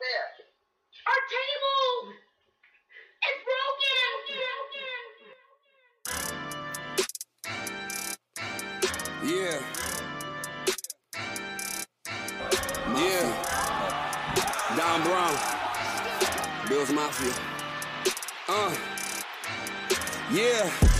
there? Our table! It's broken! Yeah. Yeah. Don Brown. Bills Mafia. Uh. Yeah.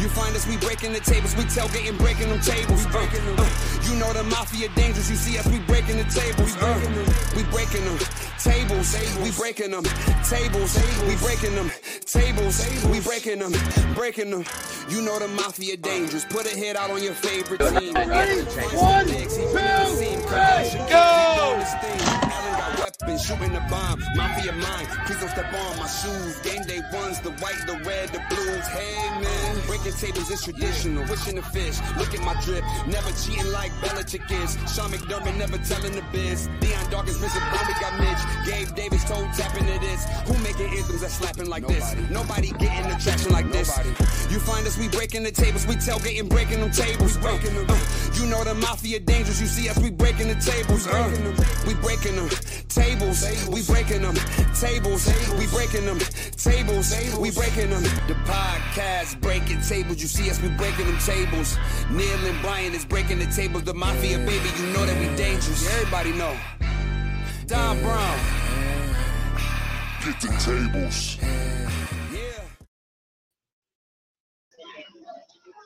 You find us, we breaking the tables, we tailgating, breaking them tables. Uh, uh, you know the mafia dangerous, you see us, we breaking the tables. Uh, we breaking them tables, we breaking them tables, we breaking them tables, we breaking them, breaking them. You know the mafia dangerous. Put a hit out on your favorite team. One, two, three, go! Weapons, shooting the bomb, mafia mind. Please don't step on my shoes. Game day ones, the white, the red, the blues. Hey man, breaking tables is traditional. Wishing the fish, look at my drip. Never cheating like Belichick is. Sean McDermott never telling the biz. Dion Dawkins missing bomb, we got Mitch. Gabe Davis told tapping to this. Who making anthems that slapping like this? Nobody getting the traction like this. You find us, we breaking the tables, we tailgating, breaking them tables. Breaking them. you know the mafia dangerous, you see us, we breaking the tables. Uh, we breaking them tables, we breaking them tables, we breaking them tables, we breaking them. The podcast breaking tables, you see us, we breaking them tables. Neil and Brian is breaking the tables. The mafia, baby, you know that we dangerous. Everybody know. Don Brown. Get the tables.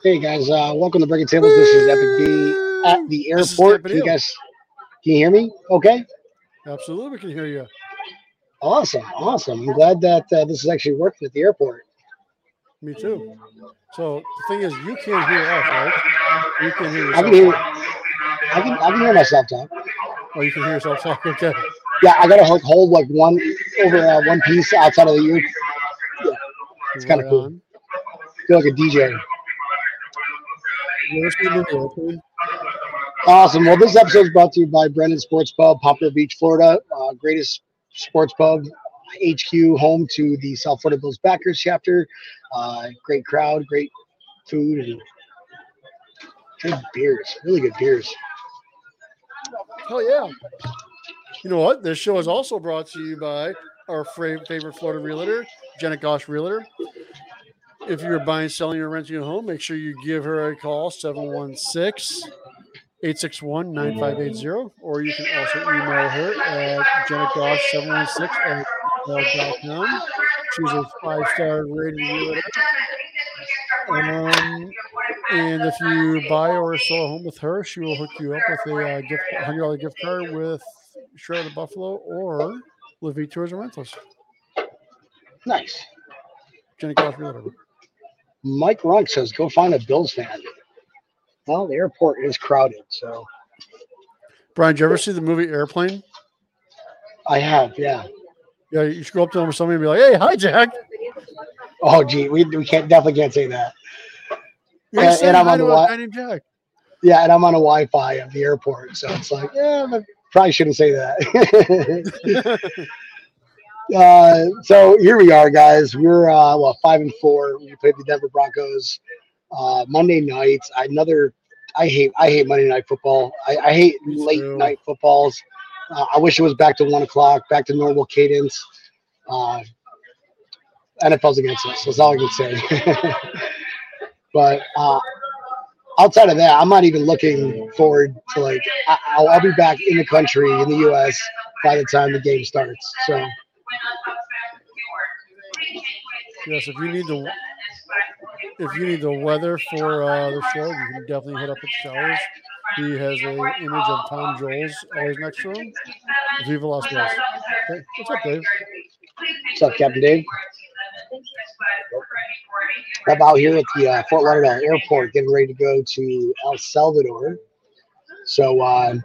Hey guys, uh, welcome to Breaking Tables. This is Epic B at the airport. Can you guys can you hear me? Okay. Absolutely, we can hear you. Awesome, awesome. I'm glad that uh, this is actually working at the airport. Me too. So the thing is, you can't hear us, right? You can hear I can hear I can I can hear myself talk. Oh, you can hear yourself talking. Okay. Yeah, I gotta like hold like one over uh, one piece outside of the ear. Yeah, it's kind of Right cool. on. Feel like a DJ. You ever seen the airplane? Awesome. Well, this episode is brought to you by Brendan Sports Pub, Poplar Beach, Florida. Uh, greatest sports pub, HQ, home to the South Florida Bills backers chapter. Uh, great crowd, great food, and good beers. Really good beers. Hell yeah. You know what? This show is also brought to you by our favorite Florida realtor, Jenna Gosh Realtor. If you're buying, selling, or renting a home, make sure you give her a call 716 861 9580. Or you can also email her at jennagosh716 at gmail.com. She's a five star rated realtor. Um, and if you buy or sell a home with her, she will hook you up with a uh, gift, hundred dollar gift card with Shred of Buffalo or Livy Tours and Rentals. Nice. Jenny Realtor. Mike Runk says, go find a Bills fan. Well, the airport is crowded, so Brian, did you ever see the movie Airplane? I have, yeah. Yeah, you should go up to them or somebody and be like, "Hey, hi, Jack." Oh, gee, we, we can't definitely can't say that. You're And- and I'm on the a guy named Jack. Yeah, and I'm on a Wi-Fi at the airport, so it's like, yeah, I probably shouldn't say that. uh, so here we are, guys. We're uh, well five and four. We played the Denver Broncos uh, Monday nights. Another, I hate, I hate Monday night football. I, I hate late night footballs. Uh, I wish it was back to one o'clock, back to normal cadence. Uh, NFL's against us. That's all I can say. but uh, outside of that, I'm not even looking forward to like I- I'll, I'll be back in the country in the U.S. by the time the game starts. So Yes, if you need the if you need the weather for uh, the show, you can definitely hit up at Showers. He has a image of Tom Jones always next to him. Viva Las Vegas. Hey, what's up, Dave? what's up, Captain Dave? I'm out here at the uh, Fort Lauderdale Airport, getting ready to go to El Salvador. So uh,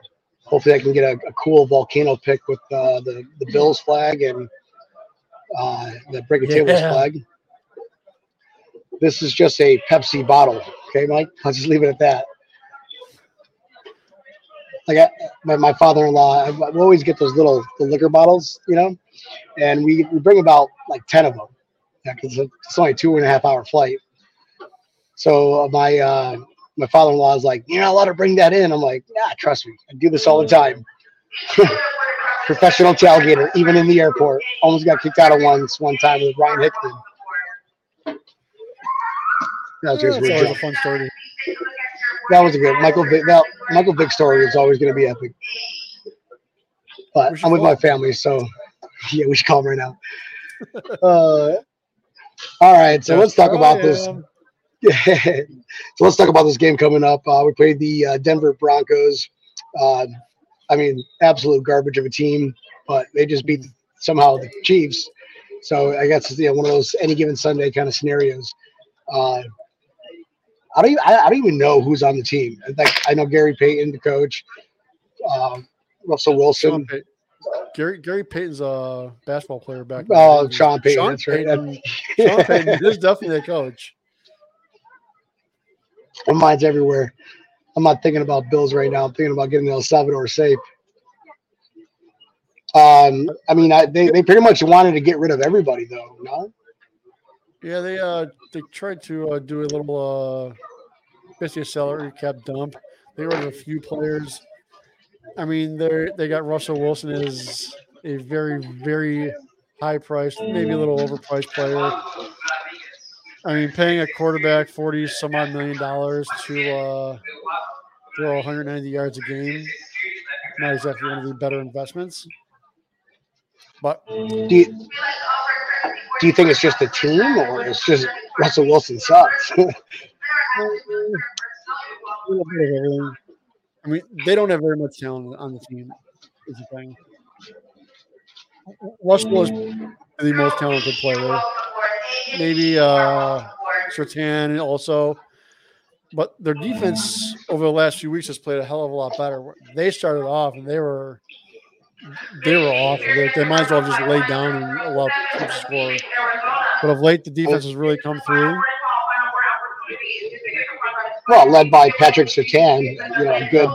hopefully, I can get a, a cool volcano pic with uh, the the Bills flag and uh, the Breaking Tables Yeah. flag. This is just a Pepsi bottle. Okay, Mike. I'll just leave it at that. like I, my, my father-in-law, I, we always get those little the liquor bottles, you know, and we, we bring about like ten of them. Yeah, because it's only a two and a half hour flight. So uh, my uh, my father-in-law is like, you're not allowed to bring that in. I'm like, yeah, trust me, I do this all the time. Professional tailgater, even in the airport. Almost got kicked out of once one time with Ryan Hickman. That was Yeah, just it's weird a fun story. That was a good Michael. Vick, that Michael Vick story is always going to be epic. But I'm with my family, so yeah, we should call him right now. uh, all right, so let's talk about this. so let's talk about this game coming up. Uh, we played the uh, Denver Broncos. Uh, I mean, absolute garbage of a team, but they just beat somehow the Chiefs. So I guess it's you know, one of those any given Sunday kind of scenarios. Uh, I don't even, I, I don't even know who's on the team. Like I know Gary Payton, the coach, um, Russell Wilson. Sean Payton. Gary Gary Payton's a basketball player back. Oh, 80s. Sean Payton, Sean that's right. Payton, Sean Payton is definitely a coach. My mind's everywhere. I'm not thinking about Bills right now. I'm thinking about getting El Salvador safe. Um, I mean, I, they they pretty much wanted to get rid of everybody, though. No, Yeah, they uh they tried to uh, do a little uh basically a salary cap dump. They rid a few players. I mean, they they got Russell Wilson as a very very high priced, maybe a little overpriced player. I mean, paying a quarterback forty some odd million dollars to uh, throw 190 yards a game, not exactly one of the better investments. But do you do you think it's just the team, or it's just Russell Wilson sucks? I mean, they don't have very much talent on the team. Is the thing. Russell is the most talented player. Maybe uh, Surtain also, but their defense over the last few weeks has played a hell of a lot better. They started off and they were they were off. They, they might as well just lay down and allow to score. But of late, the defense has really come through. Well, led by Patrick Surtain, you know, a good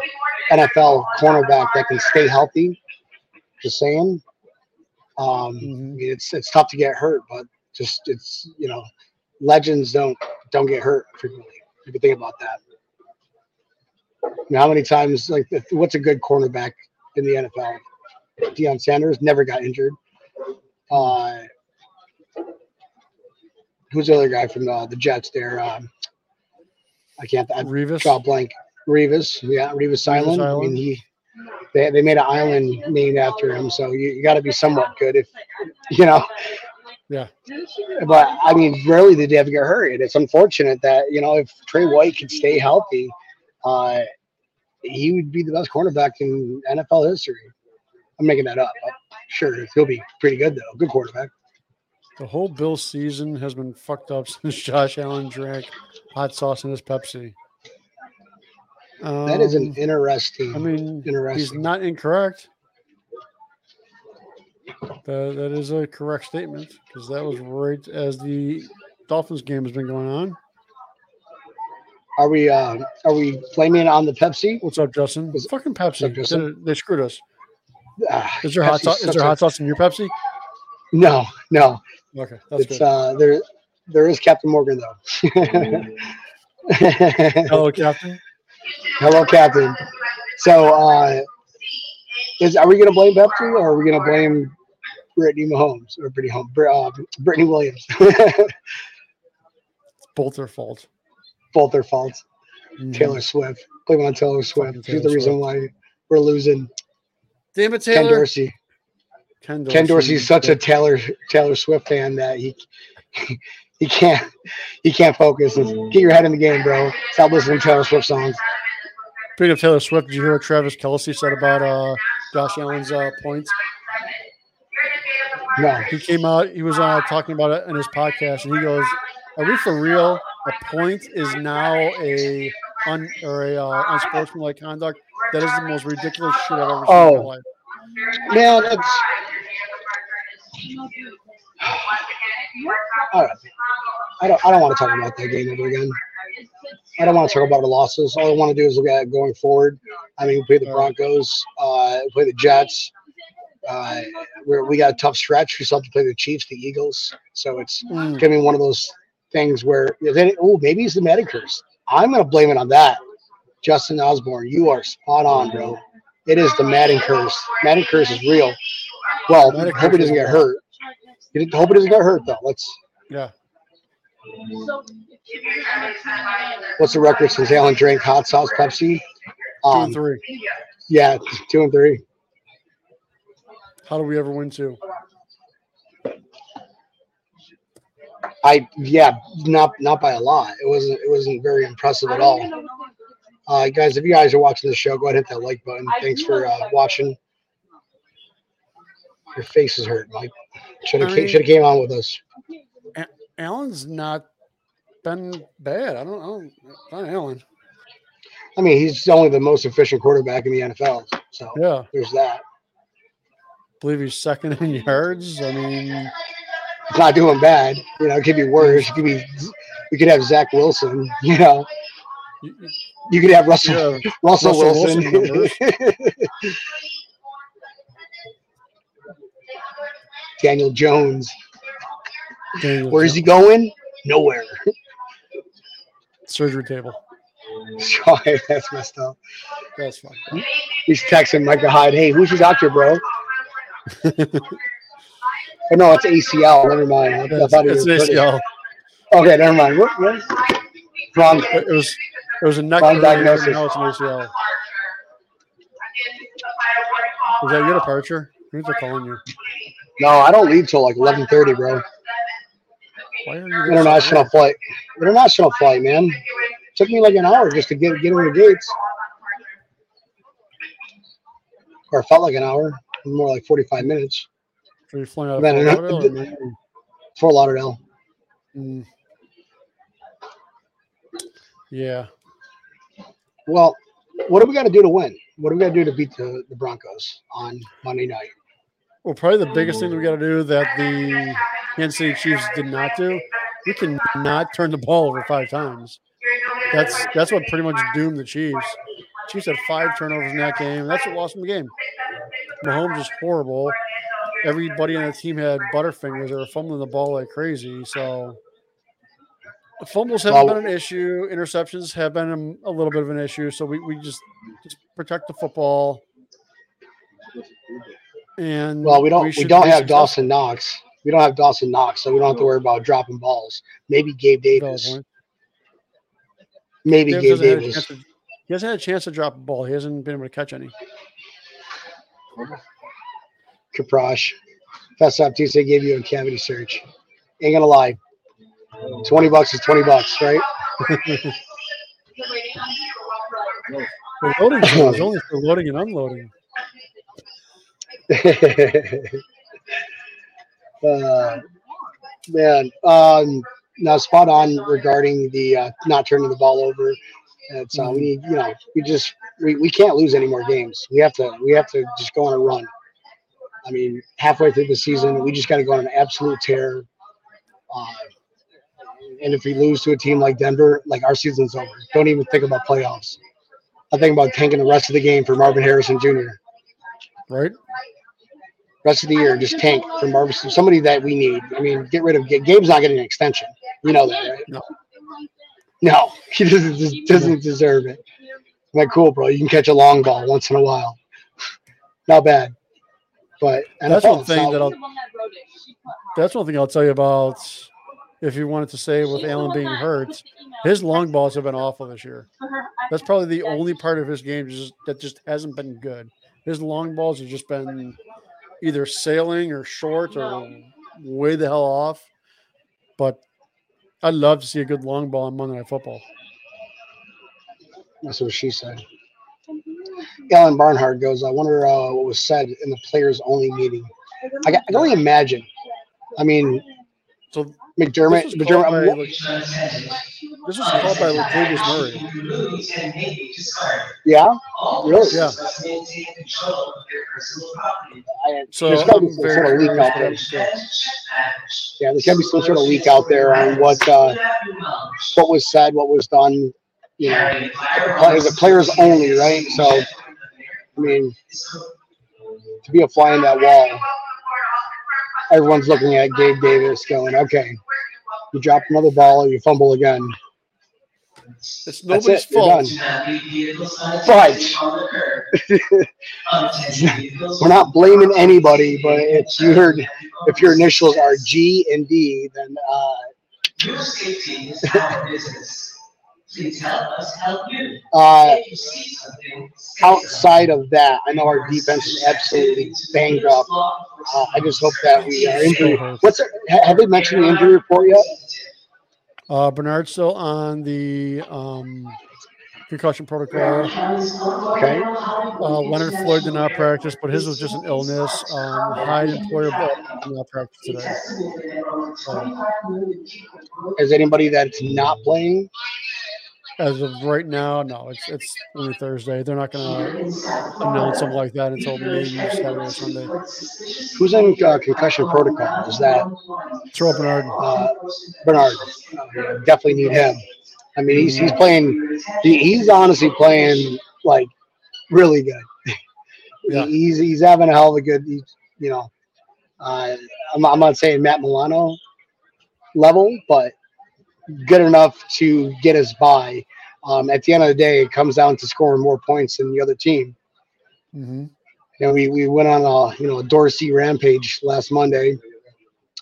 NFL cornerback that can stay healthy. Just saying. Um, I Mhm. mean, it's it's tough to get hurt, but just it's you know, legends don't don't get hurt frequently. If you think about that. I mean, how many times like what's a good cornerback in the NFL? Deion Sanders never got injured. Uh, who's the other guy from the, the Jets there? Um, I can't. I Revis. draw blank. Revis, yeah, Revis Island. I mean, he they, they made an island named after him, so you, you got to be somewhat good if you know. Yeah. But I mean, rarely did they ever get hurt, and it's unfortunate that you know if Trey White could stay healthy, uh, he would be the best cornerback in NFL history. I'm making that up. I'm sure he'll be pretty good though. Good quarterback. The whole Bill season has been fucked up since Josh Allen drank hot sauce in his Pepsi. That is an Um, interesting. I mean, interesting. he's not incorrect. That, that is a correct statement because that was right as the Dolphins game has been going on. Are we uh, are we blaming it on the Pepsi? What's up, Justin? Was- Fucking What's up, Pepsi. Justin? It- They screwed us. Ah, Is there hot sauce? Is there hot sauce in your Pepsi? No, no. Okay, that's it's good. uh there there is Captain Morgan though. Hello, Captain. Hello, Captain. So uh is are we gonna blame Pepsi or are we gonna blame Brittany Mahomes or Brittany Home uh, Brittany Williams? Both their fault. Both their faults. Mhm. Taylor Swift. Blame on Taylor Swift. She's the Taylor reason why we're losing. Damn it, Ken Dorsey. Ken Dorsey. Ken Dorsey's such a Taylor Taylor Swift fan that he he can't he can't focus. Get your head in the game, bro. Stop listening to Taylor Swift songs. Speaking of Taylor Swift, did you hear what Travis Kelce said about uh, Josh Allen's uh, points? No. He came out, he was uh, talking about it in his podcast, and he goes, Are we for real? A point is now a un, or a uh, unsportsmanlike conduct. That is the most ridiculous shit I've ever seen in Oh. my life. Man, it's all right. I don't I don't want to talk about that game ever again. I don't want to talk about the losses. All I want to do is look at going forward. I mean, we play the Broncos, uh, play the Jets. Uh, we're, we got a tough stretch. We still have to play the Chiefs, the Eagles. So it's Mm. gonna be one of those things where then oh maybe it's the Madden curse. I'm gonna blame it on that. Justin Osborne, you are spot on, bro. It is the Madden curse. Madden curse is real. Well, hope he doesn't get hurt. He Hope he doesn't get hurt though. Let's. Yeah. What's the record since Allen drank hot sauce Pepsi? Two Um, and three. yeah, two and three. How do we ever win two? I yeah, not not by a lot. It wasn't it wasn't very impressive at all. Uh, guys, if you guys are watching the show, go ahead and hit that like button. Thanks for uh, watching. Your face is hurt, Mike. Should have came, mean- should have came on with us. Allen's not been bad. I don't know. Not Allen. I mean, he's only the most efficient quarterback in the NFL. So Yeah. there's that. believe he's second in yards. I mean, It's not doing bad. You know, it could be worse. It could be. We could have Zach Wilson. You know, you- you- you could have Russell yeah, Russell, Russell Wilson. Wilson Daniel Jones. Daniel Where is Jones. he going? Nowhere. Surgery table. Sorry, that's messed up. That's fine. He's texting Micah Hyde. Hey, who's your doctor, bro? Oh, no, it's ACL. Never mind. I, I It's, thought it's was British. ACL. Okay, never mind. What, what? Wrong. It was it was a neck Wrong diagnosis. Now it's an ACL. Is that your departure? Who's calling you? No, I don't leave till like eleven thirty, bro. Why are you International flight. International flight, man. Took me like an hour just to get get over the gates, or it felt like an hour. More like forty-five minutes. Are you flying out Then Fort Lauderdale or Fort Lauderdale. Mm. Yeah. Well, what do we got to do to win? What do we got to do to beat the, the Broncos on Monday night? Well, probably the biggest thing that we got to do mm-hmm. that the Kansas City Chiefs did not do. We can not turn the ball over five times. That's that's what pretty much doomed the Chiefs. Chiefs had five turnovers in that game. That's what lost them the game. Mahomes is horrible. Everybody on the team had butterfingers. They were fumbling the ball like crazy. So fumbles haven't Well- been an issue. Interceptions have been a, a little bit of an issue. So we, we just just protect the football. And Well, we don't we, should don't have successful. Dawson Knox. We don't have Dawson Knox, so we don't have to worry about dropping balls. Maybe Gabe Davis. Maybe Davis Gabe hasn't had a Davis. to- he hasn't had a chance to drop a ball. He hasn't been able to catch any. Kaprosh. Fess up Tuesday gave you a cavity search. Ain't gonna lie. Twenty bucks is twenty bucks, right? The loading is only for loading and unloading. uh, man, um, now spot on regarding the uh, not turning the ball over. It's uh, we need, you know, we just we, we can't lose any more games. We have to we have to just go on a run. I mean, halfway through the season, we just got to go on an absolute tear. Uh, and if we lose to a team like Denver, like our season's over. Don't even think about playoffs. I think about tanking the rest of the game for Marvin Harrison Jr. Right? Rest of the year, just tank for Marvin, somebody that we need. I mean, get rid of Gabe's not getting an extension. You know that, right? No. No, he doesn't doesn't deserve it. I'm like, cool, bro. You can catch a long ball once in a while. Not bad. But That's one thing that I'll that's one thing I'll tell you about if you wanted to say with Allen being hurt, his long balls have been awful this year. That's probably the only part of his game just, that just hasn't been good. His long balls have just been either sailing or short or way the hell off. But I'd love to see a good long ball on Monday Night Football. That's what she said. Alan Barnhart goes, I wonder uh, what was said in the players only meeting. I, I can only imagine. I mean, So McDermott, this was McDermott, like, this was called by Latavius Murray. yeah, really? Yeah. So there's got to be some sort of leak out there. what. Yeah, there's got to be some sort of leak out there on what uh, what was said, what was done. You know, players, players only, right? So, I mean, to be a fly in that wall, everyone's looking at Gabe Davis, going, "Okay, you drop another ball, you fumble again." It's That's nobody's it. Fault. done. But we're not blaming anybody, but if your if your initials are G and D, then uh, Your safety is our business. Please help us help you. uh, If you see something. outside of that, I know our defense is absolutely banged up. Uh, I just hope that we are injury. What's it, have they mentioned the injury report yet? Uh, Bernard's still on the um, concussion protocol. Okay. Uh, Leonard Floyd did not practice, but his was just an illness. Um, Hyde and Poyer did not practice today. So, Is anybody that's not playing? As of right now, no, it's it's only Thursday. They're not going to announce something like that until maybe Saturday or Sunday. Who's in uh, concussion protocol? Is that Terrell Bernard. uh, Bernard? Uh, definitely need him. I mean, he's he's playing. He, he's honestly playing like really good. Yeah. He's he's having a hell of a good. He's, you know, uh, I'm I'm not saying Matt Milano level, but good enough to get us by. Um, at the end of the day, it comes down to scoring more points than the other team. hmm you know, we, we went on a you know a Dorsey rampage last Monday.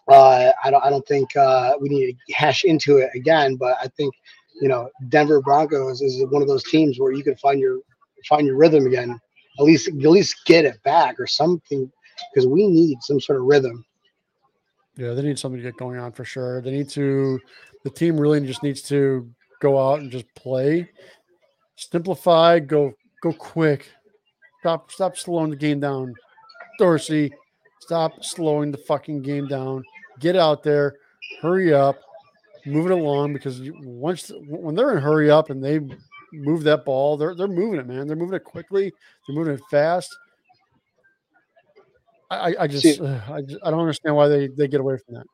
Uh, I don't I don't think uh, we need to hash into it again, but I think you know Denver Broncos is one of those teams where you can find your find your rhythm again. At least at least get it back or something because we need some sort of rhythm. Yeah, they need something to get going on for sure. They need to. The team really just needs to go out and just play, simplify, go go quick. Stop stop slowing the game down. Dorsey, stop slowing the fucking game down. Get out there, hurry up, move it along because you, once when they're in hurry up and they move that ball, they're they're moving it, man. They're moving it quickly. They're moving it fast. I, I- I just, See- uh, I just I don't understand why they they get away from that.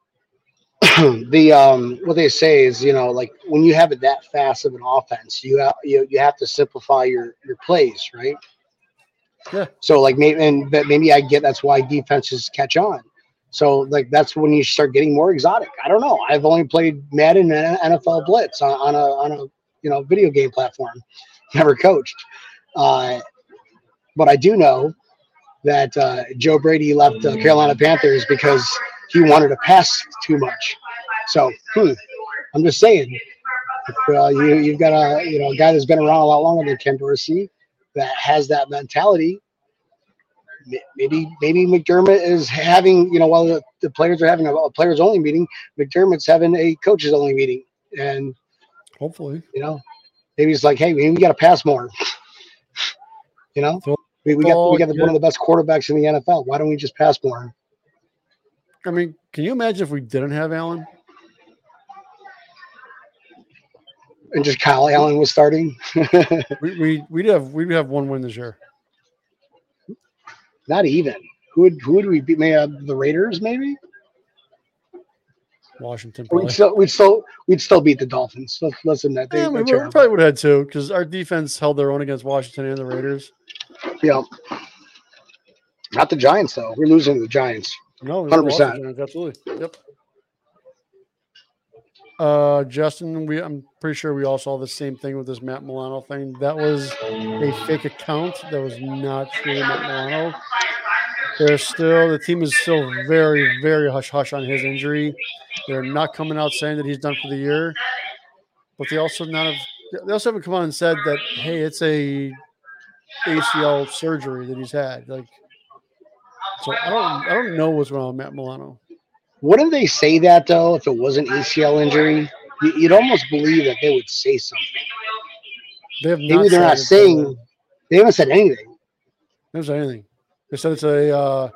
the um what they say is you know like when you have it that fast of an offense you have you, you have to simplify your your plays right? Yeah. so like maybe and maybe i get that's why defenses catch on. So like that's when you start getting more exotic. I don't know. I've only played madden and nfl blitz on, on a on a you know video game platform. Never coached. Uh but i do know that uh, joe brady left the carolina panthers because he wanted to pass too much. So hmm, I'm just saying, if, uh, you you've got a you know a guy that's been around a lot longer than Ken Dorsey that has that mentality. Maybe maybe McDermott is having you know while the, the players are having a, a players only meeting, McDermott's having a coaches only meeting, and Hopefully, you know maybe it's like hey we, got to pass more. You know So- we, we got we got the, one of the best quarterbacks in the NFL. Why don't we just pass more? I mean, can you imagine if we didn't have Allen? And just Kyle Allen was starting. We we we'd have we'd have one win this year. Not even. Who would who would we beat? Maybe uh, the Raiders, maybe. Washington. We'd still we'd still we'd still beat the Dolphins. Let's listen that they Yeah, we, we probably would have had two because our defense held their own against Washington and the Raiders. Yeah. Not the Giants though. We're losing to the Giants. No, 100%. lost absolutely. Yep. Uh, Justin, we I'm pretty sure we all saw the same thing with this Matt Milano thing. That was a fake account. That was not true Matt Milano. There's still the team is still very, very hush hush on his injury. They're not coming out saying that he's done for the year, but they also not have they also haven't come out and said that hey, it's a ACL surgery that he's had. Like, so I don't I don't know what's wrong with Matt Milano. Wouldn't they say that though if it was an ACL injury? You- You'd almost believe that they would say something. They have Maybe they're not saying. They haven't said anything. They haven't said anything. They said it's a. Uh,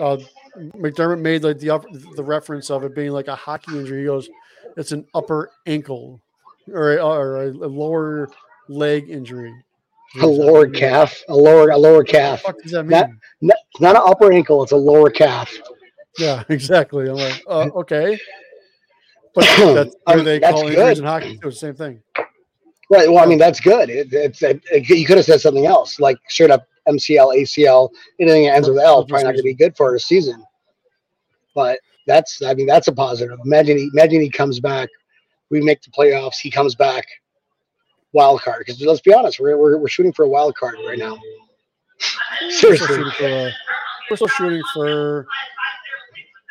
uh, McDermott made like the the reference of it being like a hockey injury. He goes, "It's an upper ankle, or a, or a lower leg injury." A lower calf, a lower, a lower calf. What the does that mean? That- N- It's not an upper ankle; it's a lower calf. yeah, exactly. I'm like, uh, okay. But that's what they that's call injuries good. in hockey too. Same thing. Right. Well, I mean, that's good. It, it's it, you could have said something else, like straight up MCL, ACL, anything that ends with L, probably not going to be good for a season. But that's, I mean, that's a positive. Imagine, he, imagine he comes back. We make the playoffs. He comes back. Wild card. Because let's be honest, we're, we're we're shooting for a wild card right now. We're still Seriously. shooting for, we're still shooting for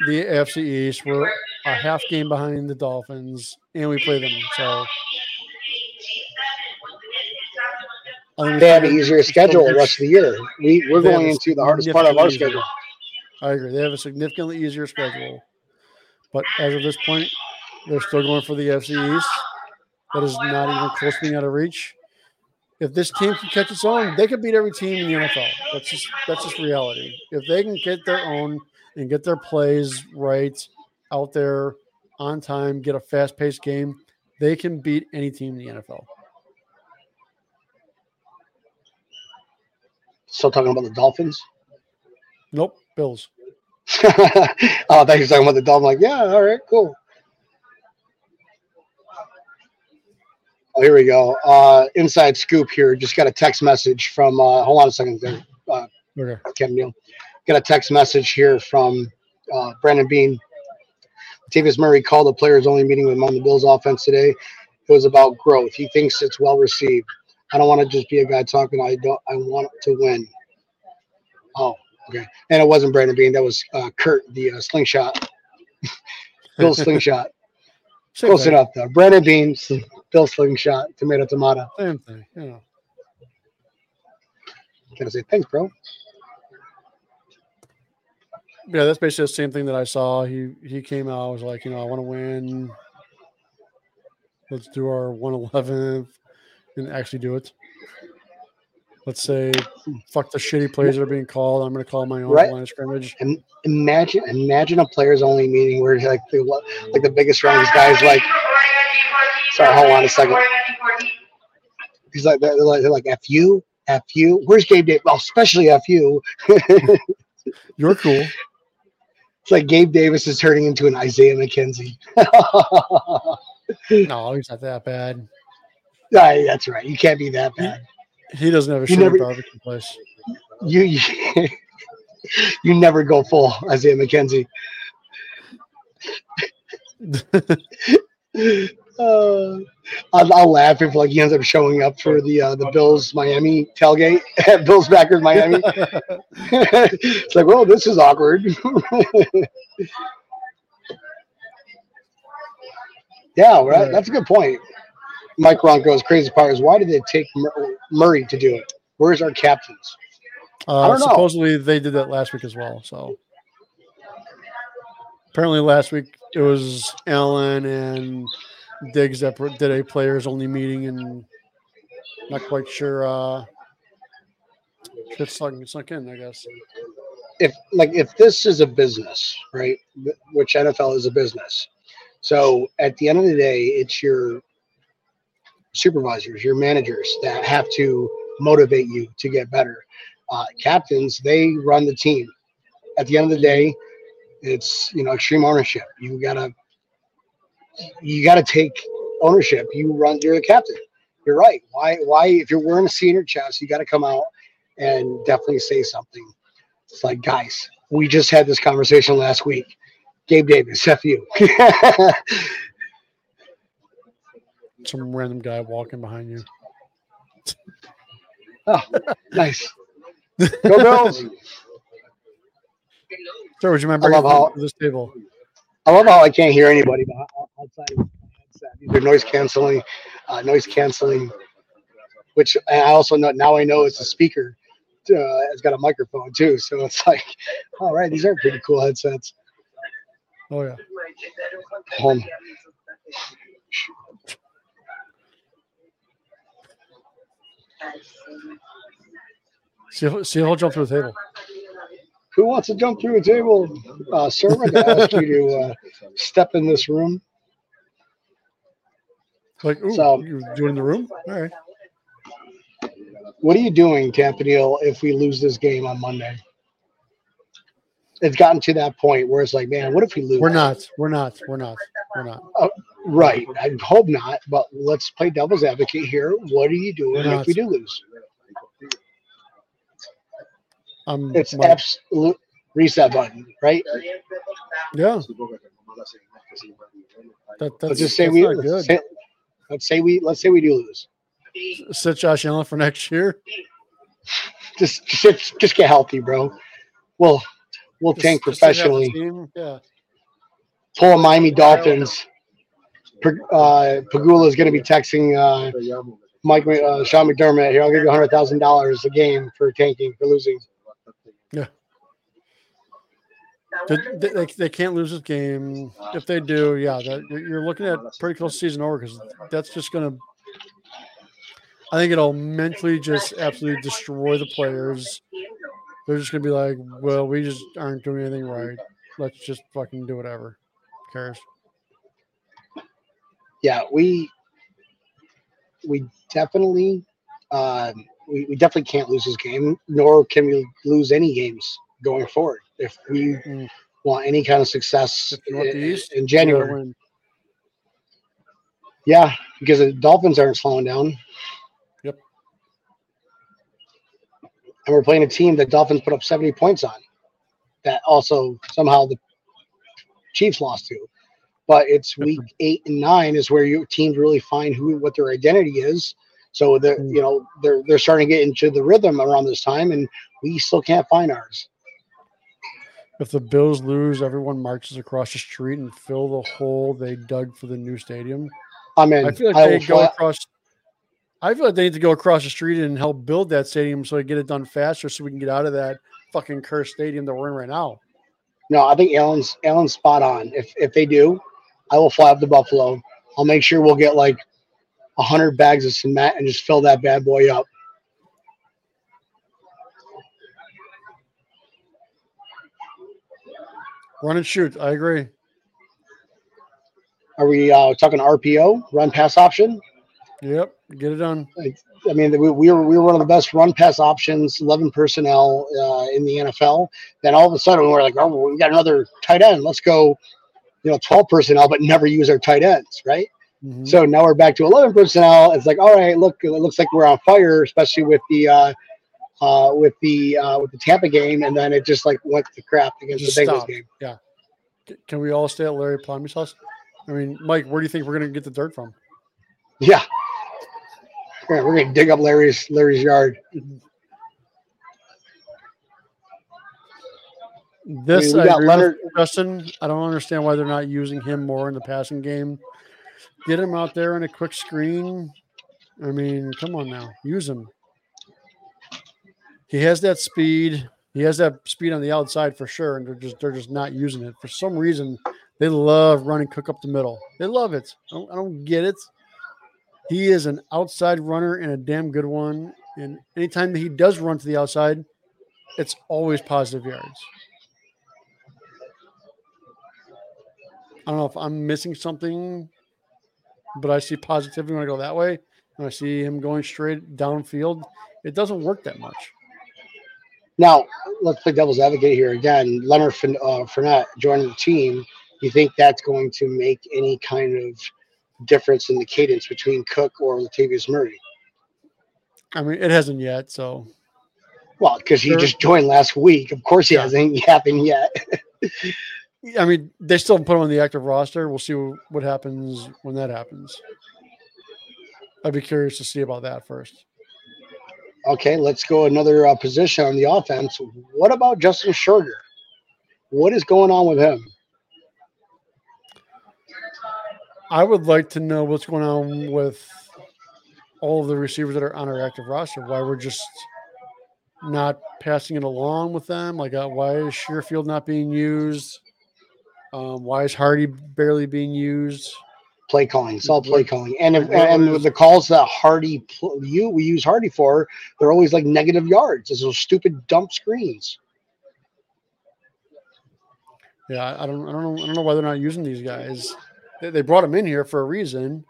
the AFC East. We're a half game behind the Dolphins, and we play them. So They have an easier schedule the rest of the year. We we're going into the hardest part of our significantly schedule. I agree. They have a significantly easier schedule, but as of this point, they're still going for the AFC East. That is not even close to being out of reach. If this team can catch its own, they could beat every team in the NFL. That's just that's just reality. If they can get their own and get their plays right out there on time, get a fast-paced game, they can beat any team in the NFL. Still talking about the Dolphins. Nope, Bills. oh, you were talking about the Dolphins. Like, yeah, all right, cool. Oh, here we go. Uh, inside scoop here. Just got a text message from. Uh, hold on a second there, uh, Okay. Kevin Neal. Got a text message here from uh, Brandon Beane. Davis Murray called a players only meeting with him on the Bills offense today. It was about growth. He thinks it's well received. I don't want to just be a guy talking. I don't. I want to win. Oh, okay. And it wasn't Brandon Beane. That was uh, Kurt, the uh, slingshot. Bill slingshot. Same Close thing. enough though. Brandon Beane, sl- Bill slingshot, tomato tomato. Same thing. Can I say thanks, bro? Yeah, that's basically the same thing that I saw. He he came out, was like, you know, I want to win. Let's do our 111th and actually do it. Let's say, fuck the shitty plays that are being called. I'm going to call my own Right. line of scrimmage. And imagine, imagine a players only meeting where like the like the biggest strongest guys like. Sorry, hold on a second. He's like they're like, they're like F you, F you. Where's Gabe Davis? Well, especially F you. You're cool. It's like Gabe Davis is turning into an Isaiah McKenzie. No, he's not that bad. Yeah, that's right. You can't be that bad. He doesn't have a shitty never- barbecue place. You you, you never go full Isaiah McKenzie. Uh, I'll, I'll laugh if like he ends up showing up for the uh, the Bills Miami tailgate at Bills backers Miami. it's like, well, this is awkward. yeah, right. Yeah. That's a good point. Mike Ronco's crazy part is why did they take Murray to do it? Where's our captains? Uh, don't know. supposedly they did that last week as well. So apparently last week it was Allen and Diggs that did a players only meeting and not quite sure. Uh, shit sunk, sunk in, I guess. if like if this is a business, right? Which NFL is a business. So at the end of the day, it's your supervisors, your managers that have to motivate you to get better. Uh, captains, they run the team. At the end of the day, it's you know extreme ownership. You gotta you gotta take ownership. You run. You're the captain. You're right. Why? Why? If you're wearing a senior chest, you got to come out and definitely say something. It's like, guys, we just had this conversation last week. Gabe Davis, F you. Some random guy walking behind you. nice. Go Bills. Sir, would you mind I love bringing how- this table? I love how I can't hear anybody outside of my headset. These are noise canceling, uh, noise canceling, which I also know now I know it's a speaker. Uh, it's got a microphone too, so it's like, all right, these are pretty cool headsets. Oh yeah. Home. See, see, he'll jump through the table. Who wants to jump through a table? Uh, sir, I'm going to ask you to uh, step in this room. Like, ooh, So- you're doing the room? All right. what are you doing, Campanile, if we lose this game on Monday? It's gotten to that point where it's like, man, what if we lose? We're not. We're not. We're not. We're not. Right. I hope not, but let's play devil's advocate here. What are you doing if we do lose? Um, It's my- absolute reset button, right? yeah. That, that's, Let's just say we good. let's say, let's say we let's say we do lose. Sit Josh Allen for next year. Just just just get healthy, bro. We'll we'll Just- tank just to have the professionally. Yeah. Pull Miami Dolphins. Per- Uh, Pegula is going to be texting uh, Mike uh, Sean McDermott here. I'll give you hundred thousand dollars a game for tanking for losing. Yeah. they, they- they can't lose this game. If they do, yeah, that, you're you're looking at pretty close season over because that's just going to. I think it'll mentally just absolutely destroy the players. They're just to be like, well, we just aren't doing anything right. Let's just fucking do whatever. Who cares? yeah, we we definitely uh, we, we definitely can't lose this game, nor can we lose any games going forward if we Mm. want any kind of success If you want the in, in January. Yeah, because the Dolphins aren't slowing down. And we're playing a team that Dolphins put up 70 points on. That also somehow the Chiefs lost to. But it's week eight and nine is where your teams really find who what their identity is. So they're Mm. you know they're they're starting to get into the rhythm around this time, and we still can't find ours. If the Bills lose, everyone marches across the street and fill the hole they dug for the new stadium. I mean, I feel like I they go fly- across. I feel like they need to go across the street and help build that stadium so they get it done faster, so we can get out of that fucking cursed stadium that we're in right now. No, I think Allen's Allen's spot on. If if they do, I will fly up to Buffalo. I'll make sure we'll get like a hundred bags of cement and just fill that bad boy up. Run and shoot. I agree. Are we uh, talking RPO, run pass option? Yep, get it done. I mean, we, we were we were one of the best run pass options, eleven personnel uh, in the NFL. Then all of a sudden we're like, oh, we got another tight end. Let's go, you know, twelve personnel, but never use our tight ends, right? Mhm. So now we're back to 11 personnel. It's like, all right, look, it looks like we're on fire, especially with the uh, uh, with the uh, with the Tampa game, and then it just like went to crap against Just the Bengals stop. game. Yeah, Can we all stay at Larry Plumby's house? I mean, Mike, where do you think we're gonna get the dirt from? Yeah, we're, we're gonna dig up Larry's Larry's yard. This I got agree Leonard- Justin. I don't understand why they're not using him more in the passing game. Get him out there in a quick screen. I mean, come on now, use him. He has that speed. He has that speed on the outside for sure, and they're just they're just not using it for some reason. They love running Cook up the middle. They love it. I don't, I don't get it. He is an outside runner and a damn good one. And anytime that he does run to the outside, it's always positive yards. I don't know if I'm missing something, but I see positivity when I go that way. And I see him going straight downfield. It doesn't work that much. Now let's play devil's advocate here again. Leonard uh, Fournette joining the team. You think that's going to make any kind of difference in the cadence between Cook or Latavius Murray? I mean, it hasn't yet. So Well, because he Sure. just joined last week. Of course, he Yeah. hasn't happened yet. I mean, they still put him on the active roster. We'll see what happens when that happens. I'd be curious to see about that first. Okay, let's go another uh, position on the offense. What about Justin Shorter? What is going on with him? I would like to know what's going on with all of the receivers that are on our active roster. Why we're just not passing it along with them? Like, uh, why is Sherfield not being used? Um, why is Harty barely being used? Play calling. It's all play calling. And if, and the calls that Harty you we use Harty for, they're always like negative yards. It's those stupid dump screens. Yeah, I- I don't, I don't know, I don't know why they're not using these guys. They, brought him in here for a reason.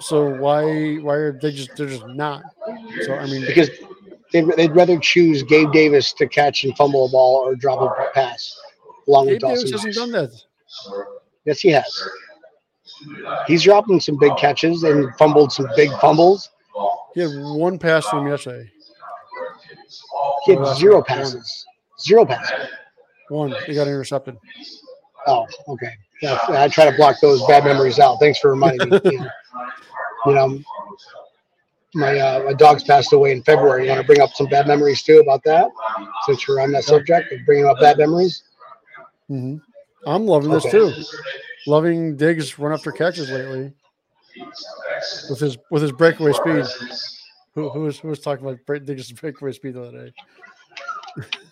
So why why are they just they're just not? So I mean, because they'd, they'd rather choose Gabe Davis to catch and fumble a ball or drop a pass along Gabe with Davis Dawson. hasn't done that. Yes, he has. He's dropping some big catches and fumbled some big fumbles. He had one pass from yesterday. He had zero passes. Zero passes. One. He got intercepted. Oh, okay. Yeah, I try to block those bad memories out. Thanks for reminding me. You know, you know, my uh, my dog's passed away in February. You want to bring up some bad memories too about that? Since you're on that subject of bringing up bad memories. hmm I'm loving this Okay. too. Loving Diggs run after catches lately with his with his breakaway speed. Who, who was who was talking about break, Diggs' breakaway speed the other day?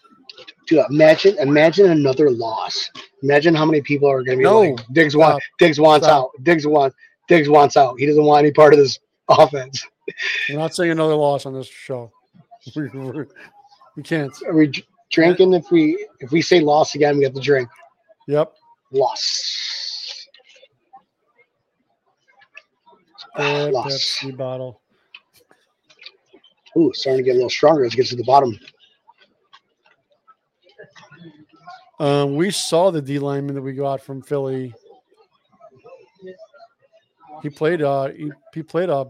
Dude, imagine imagine another loss. Imagine how many people are going to be No. like, Diggs wants Diggs wants Stop. out. Diggs wants Diggs wants out. He doesn't want any part of this offense. We're not saying another loss on this show. We, can't. Are we drinking? If we if we say loss again, we have to drink. Yep. Loss. Ah, Bad Loss. Pepsi bottle. Ooh, starting to get a little stronger. as it gets to the bottom. Um, we saw the D lineman that we got from Philly. He played. Uh, he, he played. Uh,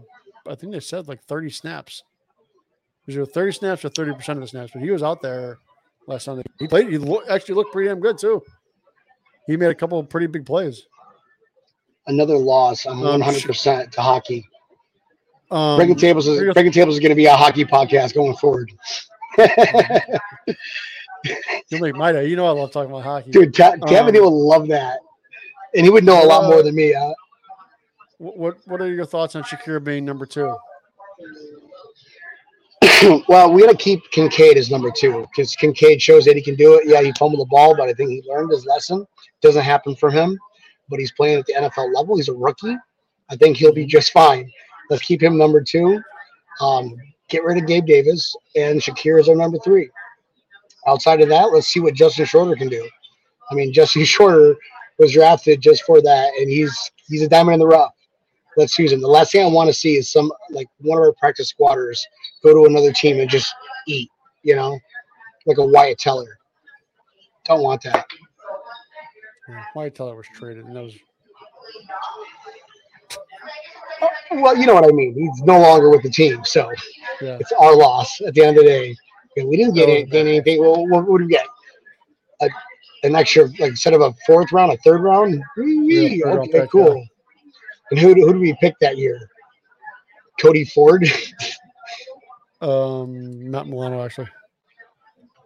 I think they said like thirty snaps. Was it thirty snaps or thirty percent of the snaps? But he was out there last Sunday. He played. He lo- actually looked pretty damn good too. He made a couple of pretty big plays. Another loss. I'm Um, 100 percent to hockey. Um, Breaking tables is Breaking- breaking tables is going to be a hockey podcast going forward. You'll make my day. You know I love talking about hockey. Dude, Ta- Tammany Um, would love that, and he would know a lot uh, more than me. What, what are your thoughts on Shakir being number two? well, we got to keep Kincaid as number two because Kincaid shows that he can do it. Yeah, he fumbled the ball, but I think he learned his lesson. Doesn't happen for him, but he's playing at the NFL level. He's a rookie. I think he'll be just fine. Let's keep him number two. Um, get rid of Gabe Davis and Shakir is our number three. Outside of that, let's see what Justin Shorter can do. I mean, Justin Shorter was drafted just for that, and he's he's a diamond in the rough. Let's use him. The last thing I want to see is some like one of our practice squatters go to another team and just eat, you know, like a Wyatt Teller. Don't want that. Wyatt Teller was traded, and that was Well, you know what I mean. He's no longer with the team, so yeah. it's our loss at the end of the day. We didn't get it, gain anything. Well, what would we get? A, an extra, like instead of a fourth round, a third round. Okay, pick, cool. And who who did we pick that year? Cody Ford. Um, not Milano actually.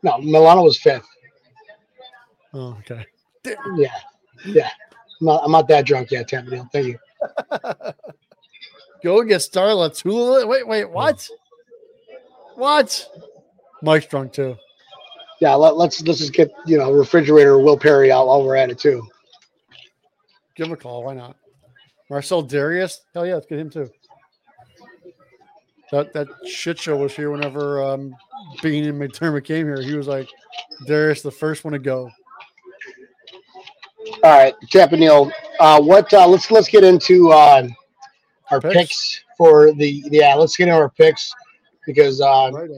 no, Milano was fifth. Oh, okay. Yeah, yeah. I'm not, I'm not that drunk yet, Tamperdale. Thank you. Go get Star Lotulelei. Wait, wait, what? What? Mike's drunk too. Yeah, let, let's let's just get you know refrigerator Will Perry out while we're at it too. Give him a call. Why not? Marcell Dareus. Hell yeah, let's get him too. That that shit show was here whenever um, Beane and McDermott came here. He was like, Dareus, the first one to go. All right, Campanile. Uh, what? Uh, let's let's get into uh, our Picks. picks. for the yeah. Let's get into our picks because uh, Right.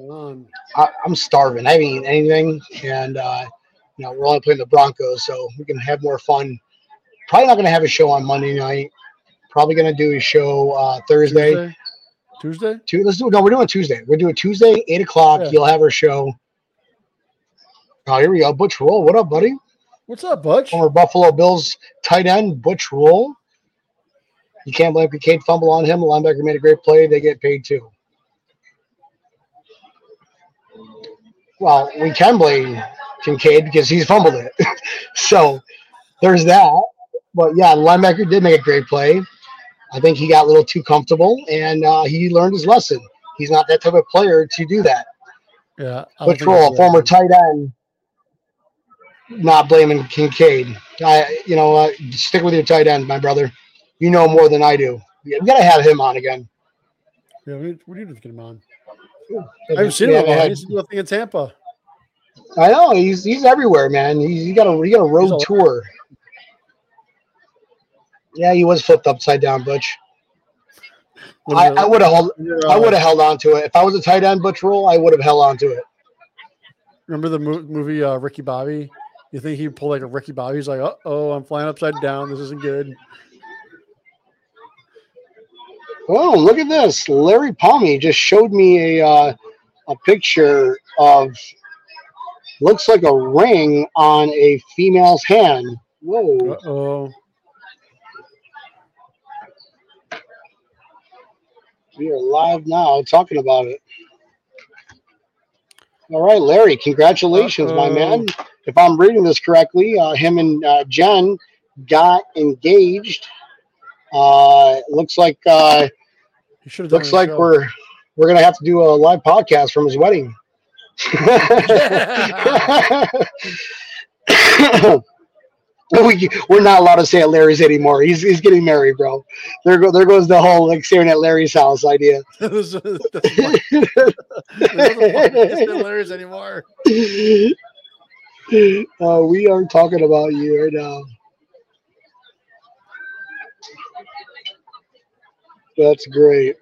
I, I'm starving. I haven't eaten anything, and uh, you know we're only playing the Broncos, so we can have more fun. Probably not going to have a show on Monday night. Probably going to do a show uh, Thursday. Tuesday. Tuesday? Tu- let's do no. We're doing Tuesday. We're doing Tuesday, eight o'clock. Yeah. You'll have our show. Oh, here we go. Butch Rolle. What up, buddy? What's up, Butch? Former Buffalo Bills tight end Butch Rolle. You can't blame Kincaid fumble on him. The linebacker made a great play. They get paid too. Well, we can blame Kincaid because he's fumbled it. so there's that. But yeah, linebacker did make a great play. I think he got a little too comfortable and uh, he learned his lesson. He's not that type of player to do that. Yeah. I don't Butch think Rolle, former tight end, not blaming Kincaid. I, you know, uh, stick with your tight end, my brother. You know more than I do. Yeah, we gotta have him on again. Yeah, we, we need to get him on. I haven't seen him. a. He used to do a thing in Tampa. I know he's he's everywhere, man. He's he got a he got a road tour. Yeah, he was flipped upside down, Butch. I, I would have held. I uh, would have held on to it if I was a tight end Butch Rolle. I would have held on to it. Remember the mo- movie uh, Ricky Bobby? You think he'd pull like a Ricky Bobby? He's like, "Uh oh, I'm flying upside down. This isn't good." Oh, look at this! Larry Palmy just showed me a uh, a picture of looks like a ring on a female's hand. Whoa! Uh oh. We are live now talking about it. All right, Larry, congratulations, my Uh-oh. man. If I'm reading this correctly, uh, him and uh, Jen got engaged. Uh, looks like He should have. looks like we're we're gonna have to do a live podcast from his wedding. we, we're not allowed to say at Larry's anymore. He's, he's getting married, bro. There go there goes the whole like staring at Larry's house idea. That's why- it's not anymore. uh, we are talking about you right now. That's great.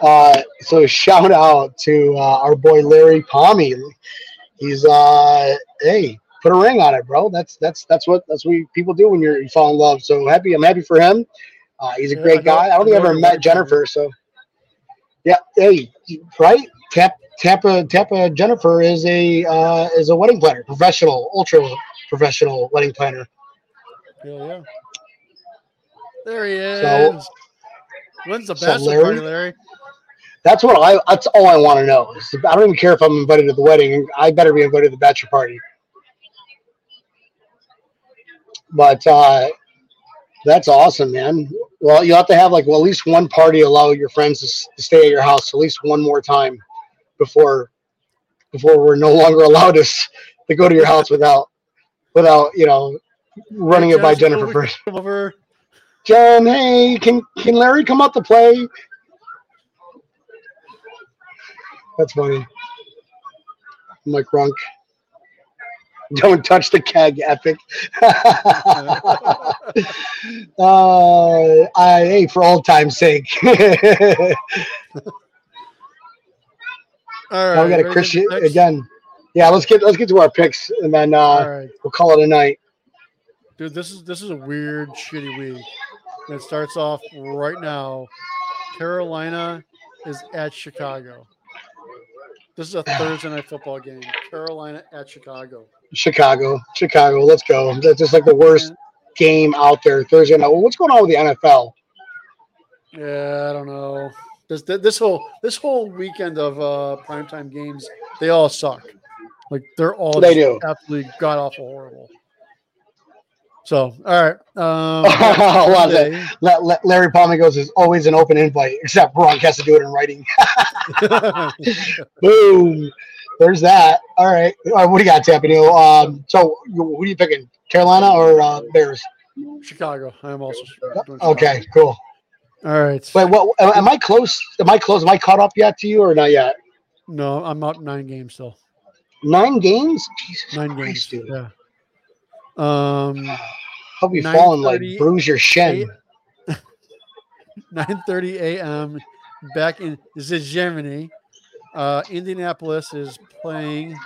Uh, so shout out to uh, our boy Larry Palmy. He's uh, hey, put a ring on it, bro. That's that's that's what that's what people do when you're you fall in love. So happy, I'm happy for him. Uh, he's a Yeah, great know- guy. I don't think I've ever met Jennifer, so yeah, hey, right? Tap Tampa Tampa Jennifer is a uh, is a wedding planner, professional, ultra professional wedding planner. Hell yeah. There he So- is. When's the so bachelor Larry- party, Larry? That's what I. That's all I want to know. I don't even care if I'm invited to the wedding. I better be invited to the bachelor party. But uh, that's awesome, man. Well, you have to have like well, at least one party allow your friends to, s- to stay at your house at least one more time before before we're no longer allowed to to go to your house without without you know running it by Jennifer over- first. Over. Jen, hey, can can Larry come out to play? That's funny. Mike Runk. Don't touch the keg, epic. uh, I, hey, for all time's sake. all right. now we got a Christian again. Yeah, let's get let's get to our picks and then uh, right. we'll call it a night. Dude, this is this is a weird, shitty week. It starts off right now. Carolina is at Chicago. This is a Thursday night football game. Carolina at Chicago. Chicago, Chicago, let's go. That's just like the worst game out there Thursday night. What's going on with the NFL? Yeah, I don't know. This this whole this whole weekend of uh primetime games, they all suck. Like they're all They do. absolutely god awful horrible. So all right. Um Well, that- Sunday- La- La- Larry Palmer goes, "Is always an open invite, except Gronk has to do it in writing." Boom. There's that. All right. All right what do you got, Tappanio? Um, so who are you picking? Carolina or uh, Bears? Chicago. I am also Okay, Chicago. cool. All right. Wait, what? Am am I close? Am I close? Am I caught up yet to you or not yet? No, I'm up nine games still. Nine games? Jesus Nine Christ, games. dude. Yeah. Um, Hope you fall and like 9:30 bruise your shin. 9:30 a.m. back in Germany. Uh, Indianapolis is playing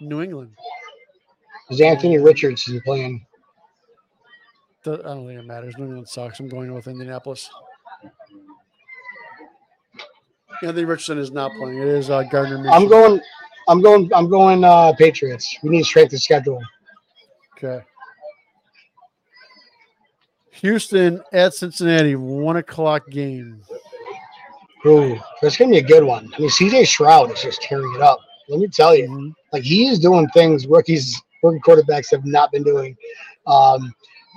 New England. Is Anthony Richardson playing? I don't think it matters. New England sucks. I'm going with Indianapolis. Anthony Richardson is not playing. It is uh, Gardner Minshew. I'm going. I'm going. I'm going. Uh, Patriots. We need to strength of schedule. Okay. Houston at Cincinnati, one o'clock game. Ooh, that's gonna be a good one. I mean, CJ Stroud is just tearing it up. Let me tell you, Mhm. like he is doing things rookies, rookie quarterbacks have not been doing. Um,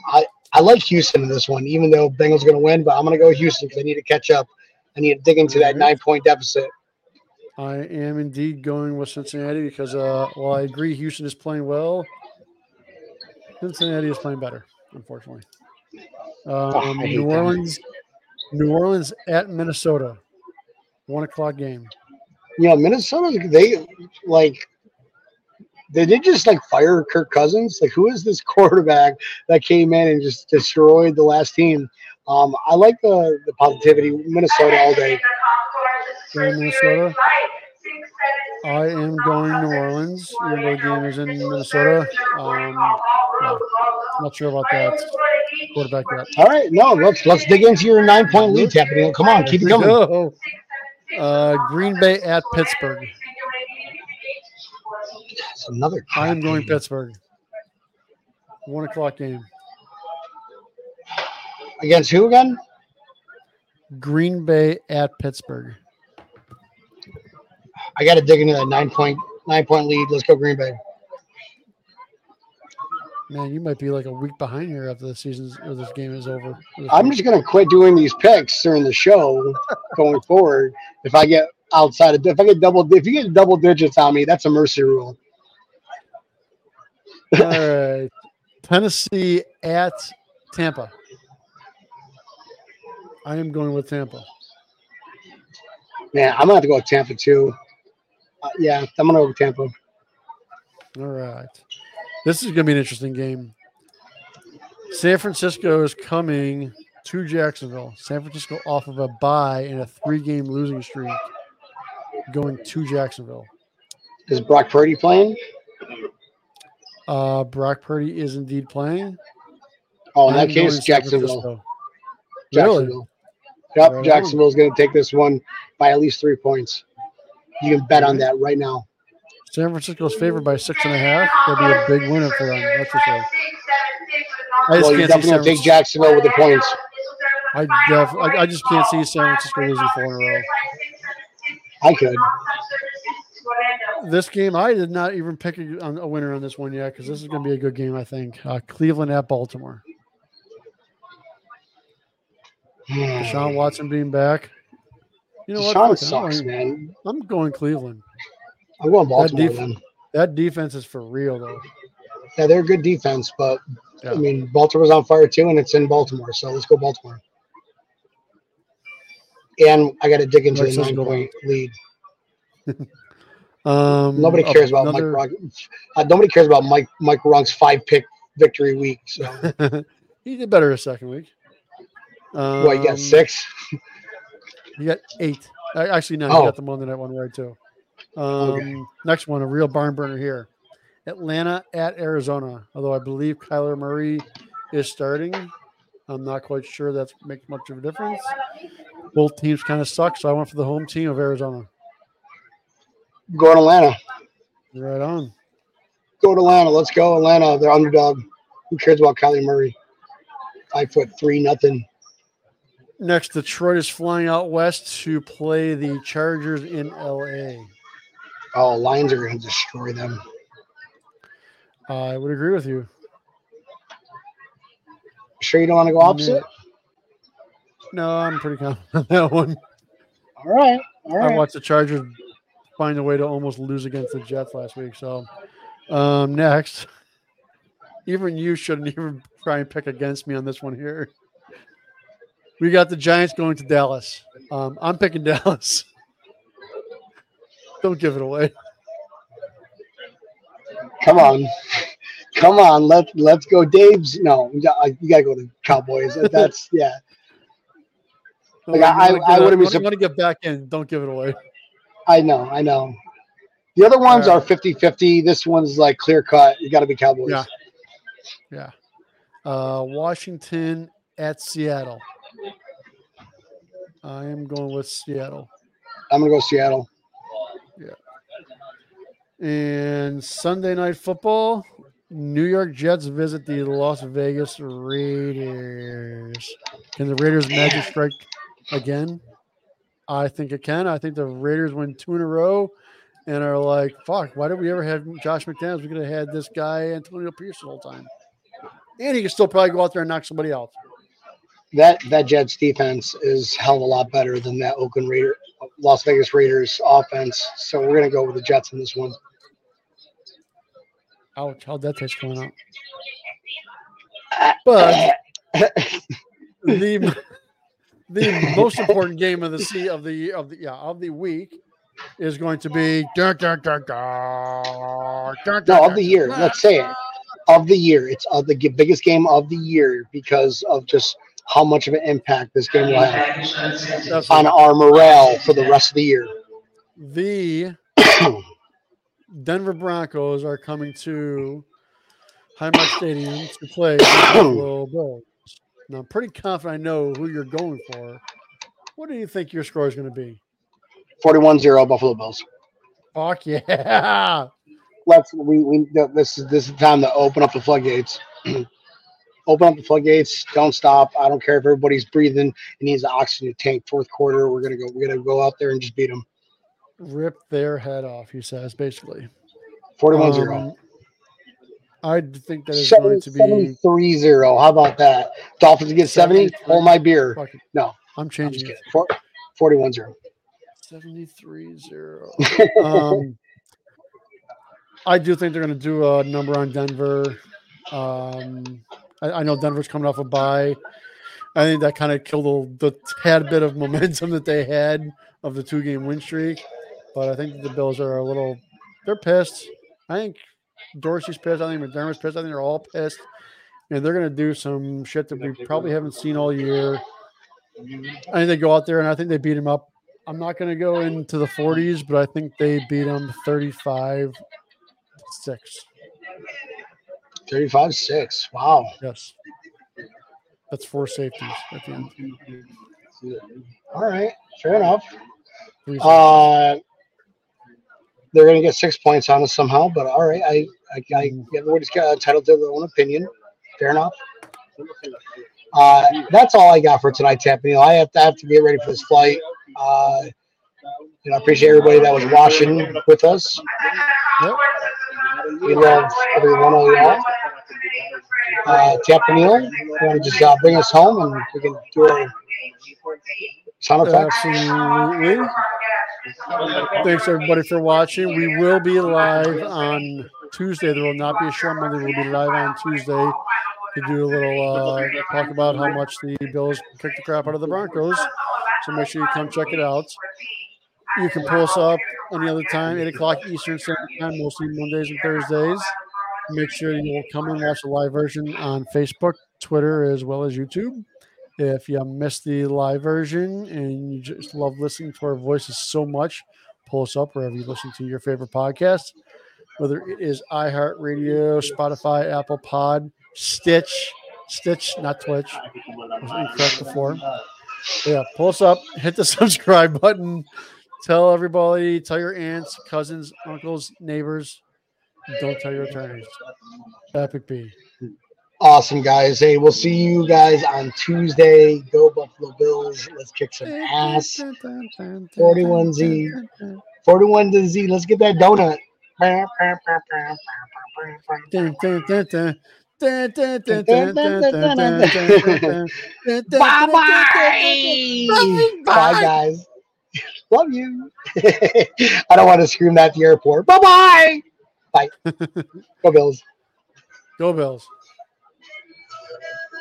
I I like Houston in this one, even though Bengals are gonna win, but I'm gonna go Houston because I need to catch up. I need to dig into that nine point deficit. I am indeed going with Cincinnati because uh, while I agree Houston is playing well, Cincinnati is playing better, unfortunately. Um, I hate New them. Orleans, New Orleans at Minnesota, one o'clock game. You know, Minnesota, they like they did just like fire Kirk Cousins. Like, who is this quarterback that came in and just destroyed the last team? Um, I like the the positivity. Minnesota all day. Minnesota. I am going New Orleans. Though the game is in Minnesota. Um, yeah, not sure about that quarterback yet. All right, no, let's let's dig into your nine point lead, Tapping. Come on, keep it Here we coming. go. Uh, Green Bay at Pittsburgh. It's another. I am going game. Pittsburgh. One o'clock game. against who again? Green Bay at Pittsburgh. I got to dig into that nine point nine point lead. Let's go Green Bay. Man, you might be like a week behind here after the season's or this game is over. I'm just gonna quit doing these picks during the show going forward. If I get outside of if I get double if you get double digits on me, that's a mercy rule. All right. Tennessee at Tampa. I am going with Tampa. Man, I'm gonna have to go with Tampa too. Uh, yeah, I'm gonna go with Tampa. All right. This is going to be an interesting game. San Francisco is coming to Jacksonville. San Francisco off of a bye in a three game losing streak going to Jacksonville. Is Brock Purdy playing? Uh, Brock Purdy is indeed playing. Oh, in that going case, San Jacksonville. Really? Jacksonville. Yep, Right on. Jacksonville's gonna take this one by at least three points. You can bet on that right now. San Francisco's favored by six and a half. That'd be a big winner for them. That's for sure. I just Well, can't definitely see San take Jacksonville with the points. I, def- I, I just can't see San Francisco losing four in a row. I could. This game, I did not even pick a, a winner on this one yet because this is going to be a good game. I think uh, Cleveland at Baltimore. Deshaun Watson being back. You know what? Deshaun it, sucks, I'm, going, man. I'm going Cleveland. I'm going Baltimore def- then. That defense is for real though. Yeah, they're a good defense, but I Yeah. mean Baltimore's on fire too, and it's in Baltimore, so let's go Baltimore. And I got to dig into Let's the nine point lead. Um, Nobody cares about another- Mike. Uh, nobody cares about Mike Mike Ronk's five pick victory week. So he did better a second week. Um, what you got six? He got eight. Uh, Actually, no, he Oh. got the Monday night one right too. Um, Next one, a real barn burner here. Atlanta at Arizona. Although I believe Kyler Murray is starting, I'm not quite sure that makes much of a difference. Both teams kind of suck, so I went for the home team of Arizona. Go to Atlanta. Right on. Go to Atlanta. Let's go Atlanta. They're underdog. Who cares about Kylie Murray? Five foot three, nothing. Next, Detroit is flying out west to play the Chargers in LA. Oh, Lions are going to destroy them. I would agree with you. Sure, you don't want to go opposite? No, I'm pretty confident on that one. All right. All I watched the Chargers find a way to almost lose against the Jets last week. So, um, next, even you shouldn't even try and pick against me on this one here. We got the Giants going to Dallas. Um, I'm picking Dallas. Don't give it away. Come on. Come on. Let, let's go. Dave's. No, you got, you got to go to Cowboys. That's, yeah. Like, I- I wouldn't be You want to get back in? Don't give it away. I know. I know. The other ones All are 50 50. This one's like clear cut. You got to be Cowboys. Yeah. Yeah. Uh, Washington at Seattle. I am going with Seattle. I'm going to go Seattle. Yeah. And Sunday night football, New York Jets visit the Las Vegas Raiders. Can the Raiders magic strike again? I think it can. I think the Raiders win two in a row and are like, fuck, why did we ever have Josh McDaniels? We could have had this guy, Antonio Pierce, the whole time. And he can still probably go out there and knock somebody out. That that Jets defense is hell of a lot better than that Oakland Raider, Las Vegas Raiders offense. So we're going to go with the Jets in this one. Ouch, how'd that taste coming out? Uh, but the the most important game of the sea of the of the yeah of the week is going to be dun, dun, dun, dun, dun, No, of the year. Let's say it. Of the year. It's of the biggest game of the year because of just how much of an impact this game will have That's on our morale for the rest of the year. the Denver Broncos are coming to Highmark Stadium to play Buffalo Bills. Now, I'm pretty confident I know who you're going for. What do you think your score is going to be? 41-0 Buffalo Bills. Fuck yeah! Let's we, we this is this is the time to open up the floodgates. open up the floodgates. Don't stop. I don't care if everybody's breathing and needs an oxygen tank. Fourth quarter, we're gonna go. We're gonna go out there and just beat them. Rip their head off, he says, basically. 41-0. Um, I think that is going to be. 73-0. How about that? Dolphins get 70. Hold my beer. No, I'm I'm changing kidding. it. 41-0. 73 0. um, I do think they're going to do a number on Denver. Um, I, I know Denver's coming off a bye. I think that kind of killed the, the tad bit of momentum that they had of the two game win streak. But I think the Bills are a little, they're pissed. I think Dorsey's pissed. I think McDermott's pissed. I think they're all pissed. And they're going to do some shit that we probably haven't seen all year. I think they go out there and I think they beat him up. I'm not going to go into the 40s, but I think they beat them 35 6. 35-6. Wow. Yes. That's four safeties at the end. All right. Fair enough. Uh, they're going to get six points on us somehow, but all right. I, I, I everybody's got entitled to their own opinion. Fair enough. Uh, that's all I got for tonight, Tampany. I have to I have to get ready for this flight. Uh, know, I appreciate everybody that was watching with us. Yep. We love every one of y'all. Uh, Tampany, you want to just uh, bring us home and we can do our sound effects? Absolutely. Thanks everybody for watching. We will be live on Tuesday. There will not be a show on Monday. We'll be live on Tuesday to do a little uh, talk about how much the Bills kicked the crap out of the Broncos. So make sure you come check it out. You can pull us up any other time, 8 o'clock Eastern Standard Time, mostly Mondays and Thursdays. Make sure you will come and watch the live version on Facebook, Twitter, as well as YouTube. If you missed the live version and you just love listening to our voices so much, pull us up wherever you listen to your favorite podcast, whether it is iHeartRadio, Spotify, Apple Pod, Stitch, Stitch, not Twitch. I was incorrect before. Yeah, pull us up, hit the subscribe button, Tell everybody, tell your aunts, cousins, uncles, neighbors. Don't tell your attorneys. Epic B. Awesome, guys. Hey, we'll see you guys on Tuesday. Go Buffalo Bills. Let's kick some ass. 41Z. 41 to Z. Let's get that donut. Bye-bye. Bye, guys. Love you. I don't want to scream that at the airport. Bye bye. Bye. Go Bills. Go Bills.